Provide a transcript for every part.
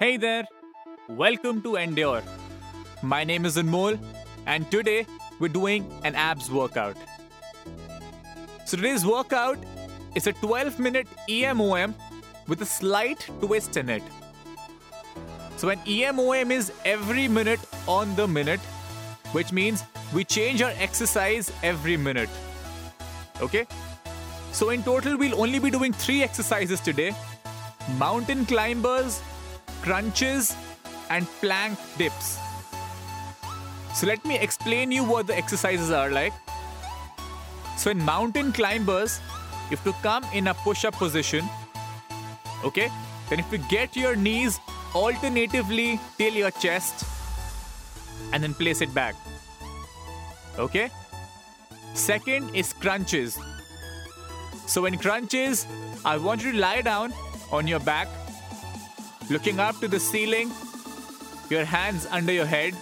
Hey there, welcome to Endure. My name is Anmol, and today we're doing an abs workout. So today's workout is a 12 minute EMOM with a slight twist in it. So an EMOM is every minute on the minute, which means we change our exercise every minute. Okay? So in total, we'll only be doing three exercises today mountain climbers, crunches, and plank dips. So let me explain you what the exercises are like. So in mountain climbers, you have to come in a push-up position. Okay? Then if you get your knees alternatively till your chest and then place it back. Okay? Second is crunches. So in crunches, I want you to lie down on your back, looking up to the ceiling, your hands under your head.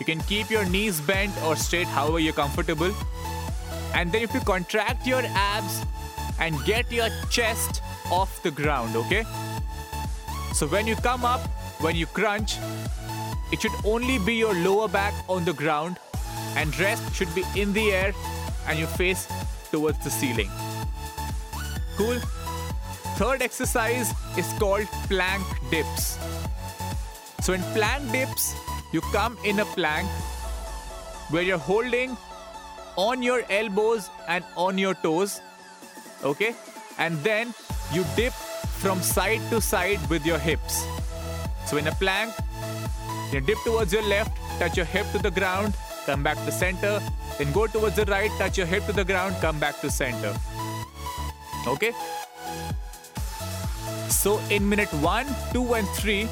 You can keep your knees bent or straight, however you're comfortable. And then if you contract your abs and get your chest off the ground, okay? So when you come up, when you crunch, it should only be your lower back on the ground and rest should be in the air and your face towards the ceiling. Cool? Third exercise is called plank dips. So in plank dips, you come in a plank where you're holding on your elbows and on your toes. Okay? And then you dip from side to side with your hips. So in a plank, you dip towards your left, touch your hip to the ground, come back to center, then go towards the right, touch your hip to the ground, come back to center. Okay? So in minute 1, 2 and 3,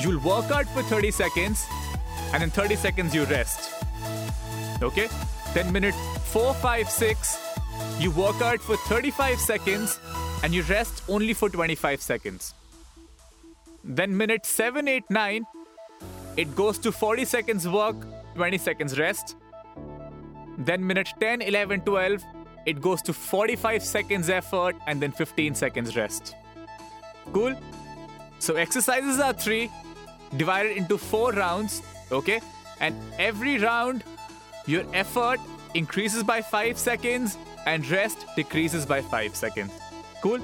you'll work out for 30 seconds and in 30 seconds you rest. Okay? Then minute 4, 5, 6, you work out for 35 seconds and you rest only for 25 seconds. Then minute 7, 8, 9, it goes to 40 seconds work, 20 seconds rest. Then minute 10, 11, 12, it goes to 45 seconds effort and then 15 seconds rest. Cool? So exercises are three, divided into four rounds, okay? And every round, your effort increases by five seconds and rest decreases by five seconds. Cool?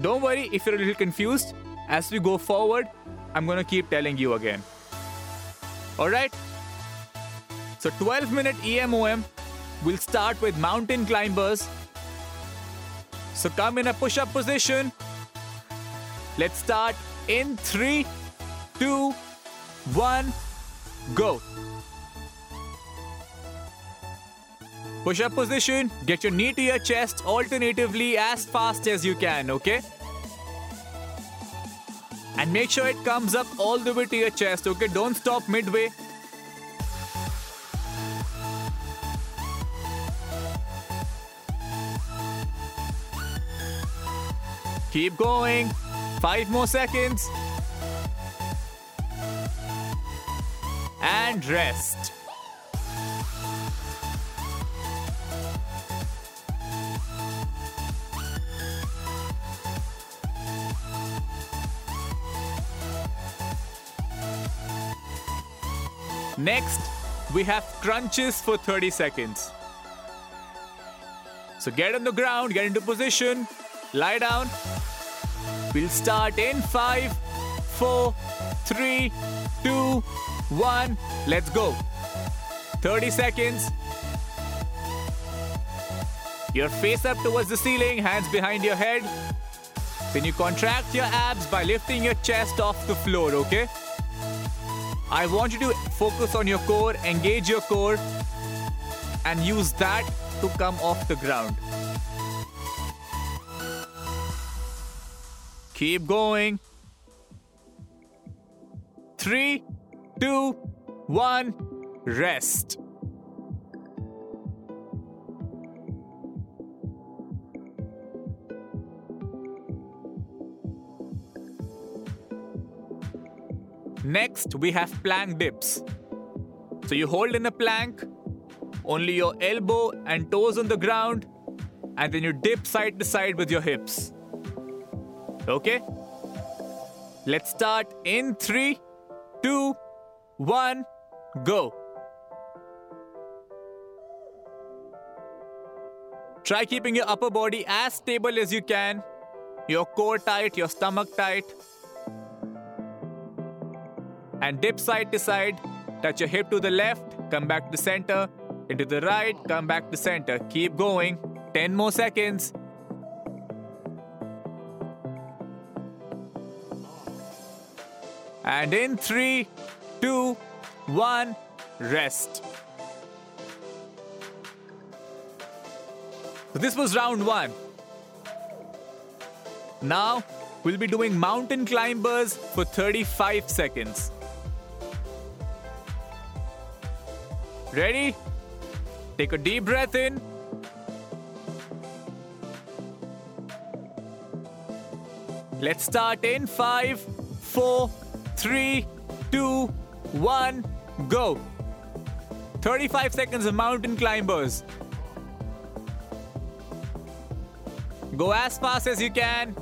Don't worry if you're a little confused. As we go forward, I'm gonna keep telling you again. Alright? So 12 minute EMOM. We'll start with mountain climbers. So come in a push up position. Let's start in three, two, one, go. Push up position, get your knee to your chest alternatively as fast as you can, okay? And make sure it comes up all the way to your chest, okay? Don't stop midway. Keep going. Five more seconds. And rest. Next, we have crunches for 30 seconds. So get on the ground, get into position, lie down. We'll start in 5, 4, 3, 2, 1. Let's go. 30 seconds. Your face up towards the ceiling, hands behind your head. Then you contract your abs by lifting your chest off the floor, okay? I want you to focus on your core, engage your core, and use that to come off the ground. Keep going. Three, two, one, rest. Next, we have plank dips. So you hold in a plank, only your elbow and toes on the ground, and then you dip side to side with your hips. Okay? Let's start in three, two, one, go. Try keeping your upper body as stable as you can, your core tight, your stomach tight. And dip side to side, touch your hip to the left, come back to center, into the right, come back to center. Keep going. 10 more seconds. And in three, two, one, rest. So this was round one. Now we'll be doing mountain climbers for 35 seconds. Ready? Take a deep breath in. Let's start in five, four, three, two, one, go. 35 seconds of mountain climbers. Go as fast as you can.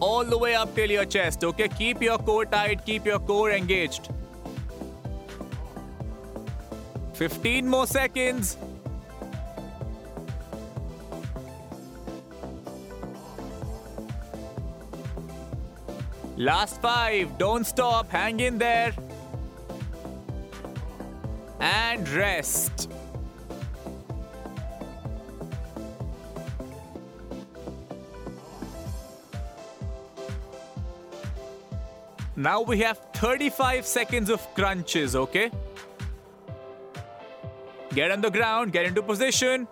All the way up till your chest, okay? Keep your core tight, keep your core engaged. 15 more seconds. Last five. Don't stop. Hang in there. And rest. Now we have 35 seconds of crunches, okay? Get on the ground, get into position.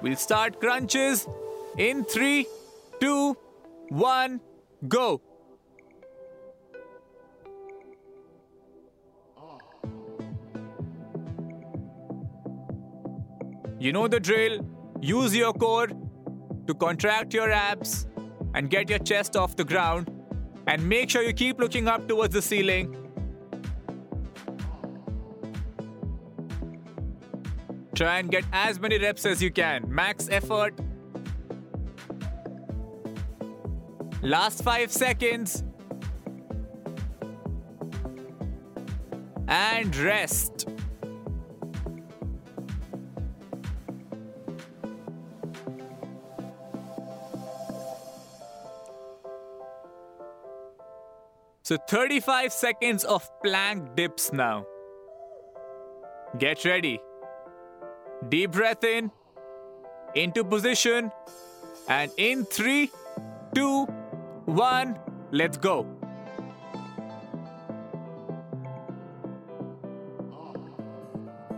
We'll start crunches in three, two, one, go. You know the drill. Use your core to contract your abs and get your chest off the ground. And make sure you keep looking up towards the ceiling. Try and get as many reps as you can. Max effort. Last 5 seconds. And rest. So 35 seconds of plank dips now. Get ready. Deep breath in, into position, and in three, two, one, let's go.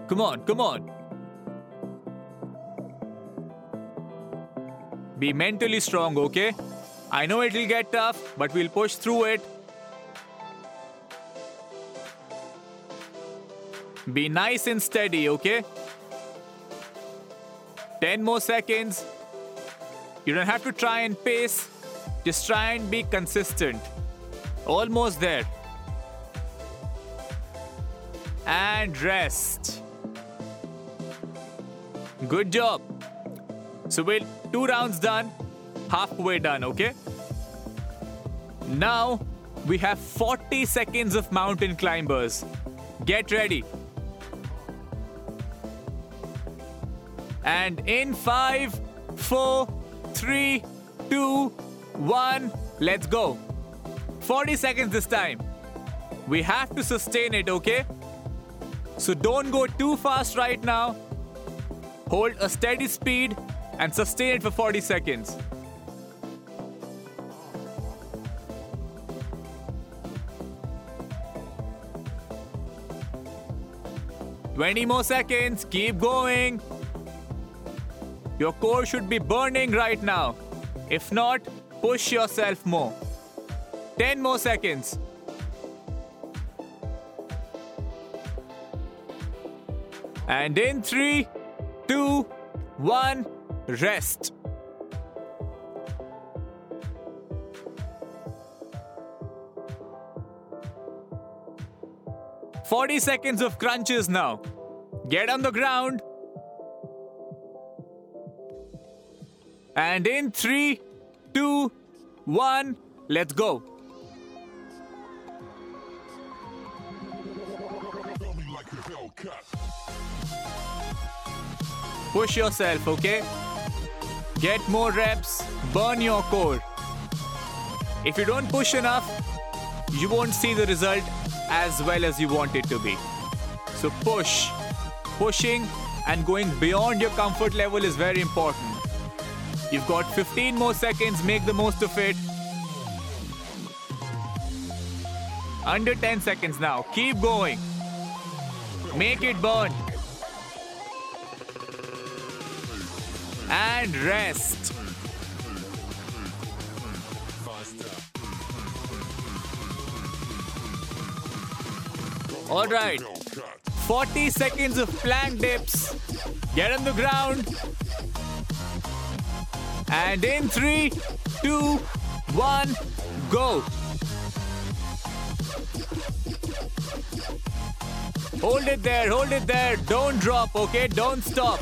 Come on, come on. Be mentally strong, okay? I know it'll get tough, but we'll push through it Be nice and steady, okay? 10 more seconds. You don't have to try and pace, just try and be consistent. Almost there. And rest. Good job. So we'll two rounds done, halfway done, okay? Now we have 40 seconds of mountain climbers. Get ready. And in five, four, three, two, one, let's go. 40 seconds this time. We have to sustain it, okay? So don't go too fast right now. Hold a steady speed and sustain it for 40 seconds. Twenty more seconds. Keep going. Your core should be burning right now. If not, push yourself more. 10 more seconds. And in 3, 2, 1, rest. 40 seconds of crunches now. Get on the ground. And in three, two, one, let's go. Push yourself, okay? Get more reps, burn your core. If you don't push enough, you won't see the result as well as you want it to be. So push. Pushing and going beyond your comfort level is very important. You've got 15 more seconds, make the most of it. Under 10 seconds now. Keep going. Make it burn. And rest. All right. 40 seconds of plank dips. Get on the ground. And in three, two, one, go. Hold it there, hold it there. Don't drop, okay? Don't stop.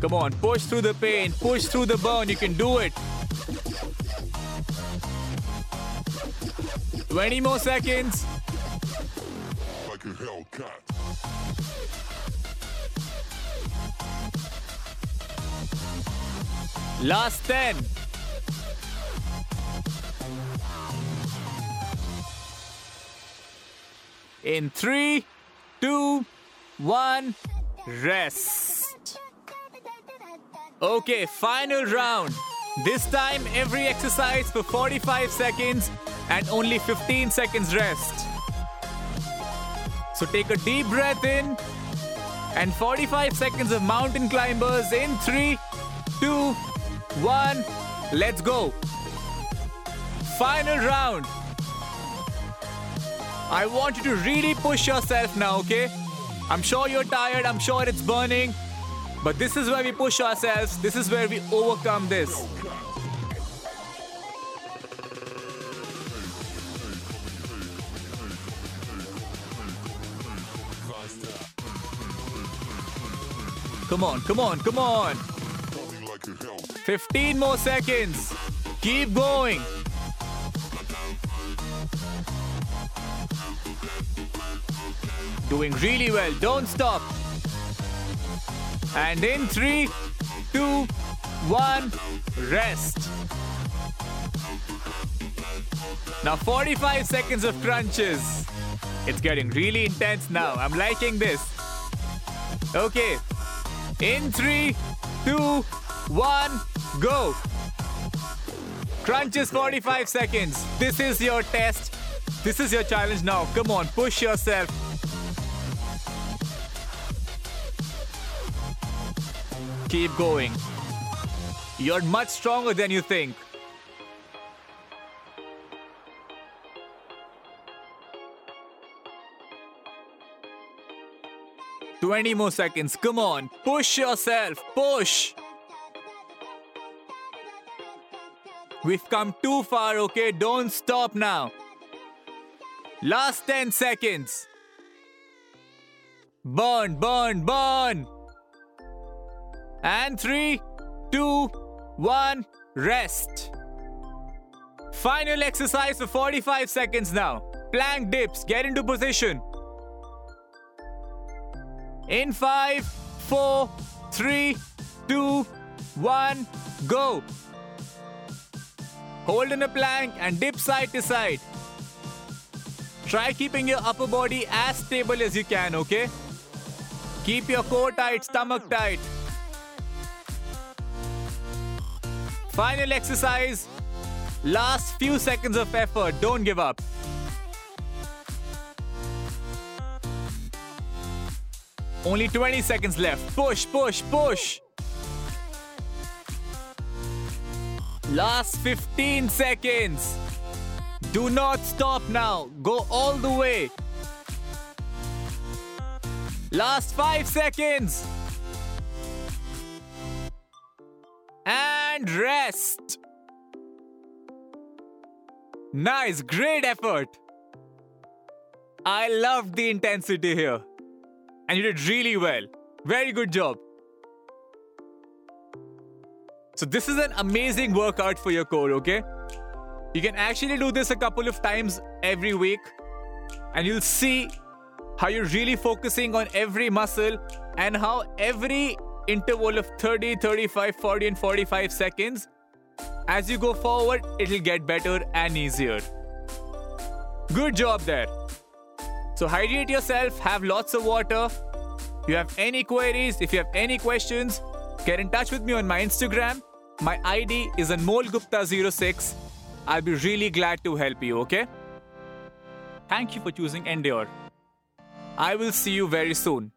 Come on, push through the pain, push through the burn. You can do it. 20 more seconds. Like. Last 10. In three, two, one, rest. Okay, final round. This time, every exercise for 45 seconds and only 15 seconds rest. So take a deep breath in and 45 seconds of mountain climbers in three, two, one. Let's go. Final round. I want you to really push yourself now, okay? I'm sure you're tired, I'm sure it's burning, but this is where we push ourselves, this is where we overcome this. Come on, come on, come on. Falling like a hell. 15 more seconds. Keep going. Doing really well. Don't stop. And in three, two, one, rest. Now 45 seconds of crunches. It's getting really intense now. I'm liking this. Okay. In three, two, one, go. Crunches 45 seconds. This is your test. This is your challenge now. Come on, push yourself. Keep going. You're much stronger than you think. Twenty more seconds. Come on, push yourself. Push. We've come too far, okay? Don't stop now. Last 10 seconds. Burn, burn, burn. And three, two, one, rest. Final exercise for 45 seconds now. Plank dips, get into position. In five, four, three, two, one, go. Hold in a plank and dip side to side. Try keeping your upper body as stable as you can, okay? Keep your core tight, stomach tight. Final exercise. Last few seconds of effort. Don't give up. Only 20 seconds left. Push, push, push. Last 15 seconds. Do not stop now. Go all the way. Last 5 seconds. And rest. Nice, great effort. I loved the intensity here. And you did really well. Very good job. So, this is an amazing workout for your core, okay? You can actually do this a couple of times every week, and you'll see how you're really focusing on every muscle and how every interval of 30, 35, 40, and 45 seconds, as you go forward, it'll get better and easier. Good job there. So, hydrate yourself, have lots of water. If you have any queries, if you have any questions, get in touch with me on my Instagram my ID is AnmolGupta06. I'll be really glad to help you, okay? Thank you for choosing Endure. I will see you very soon.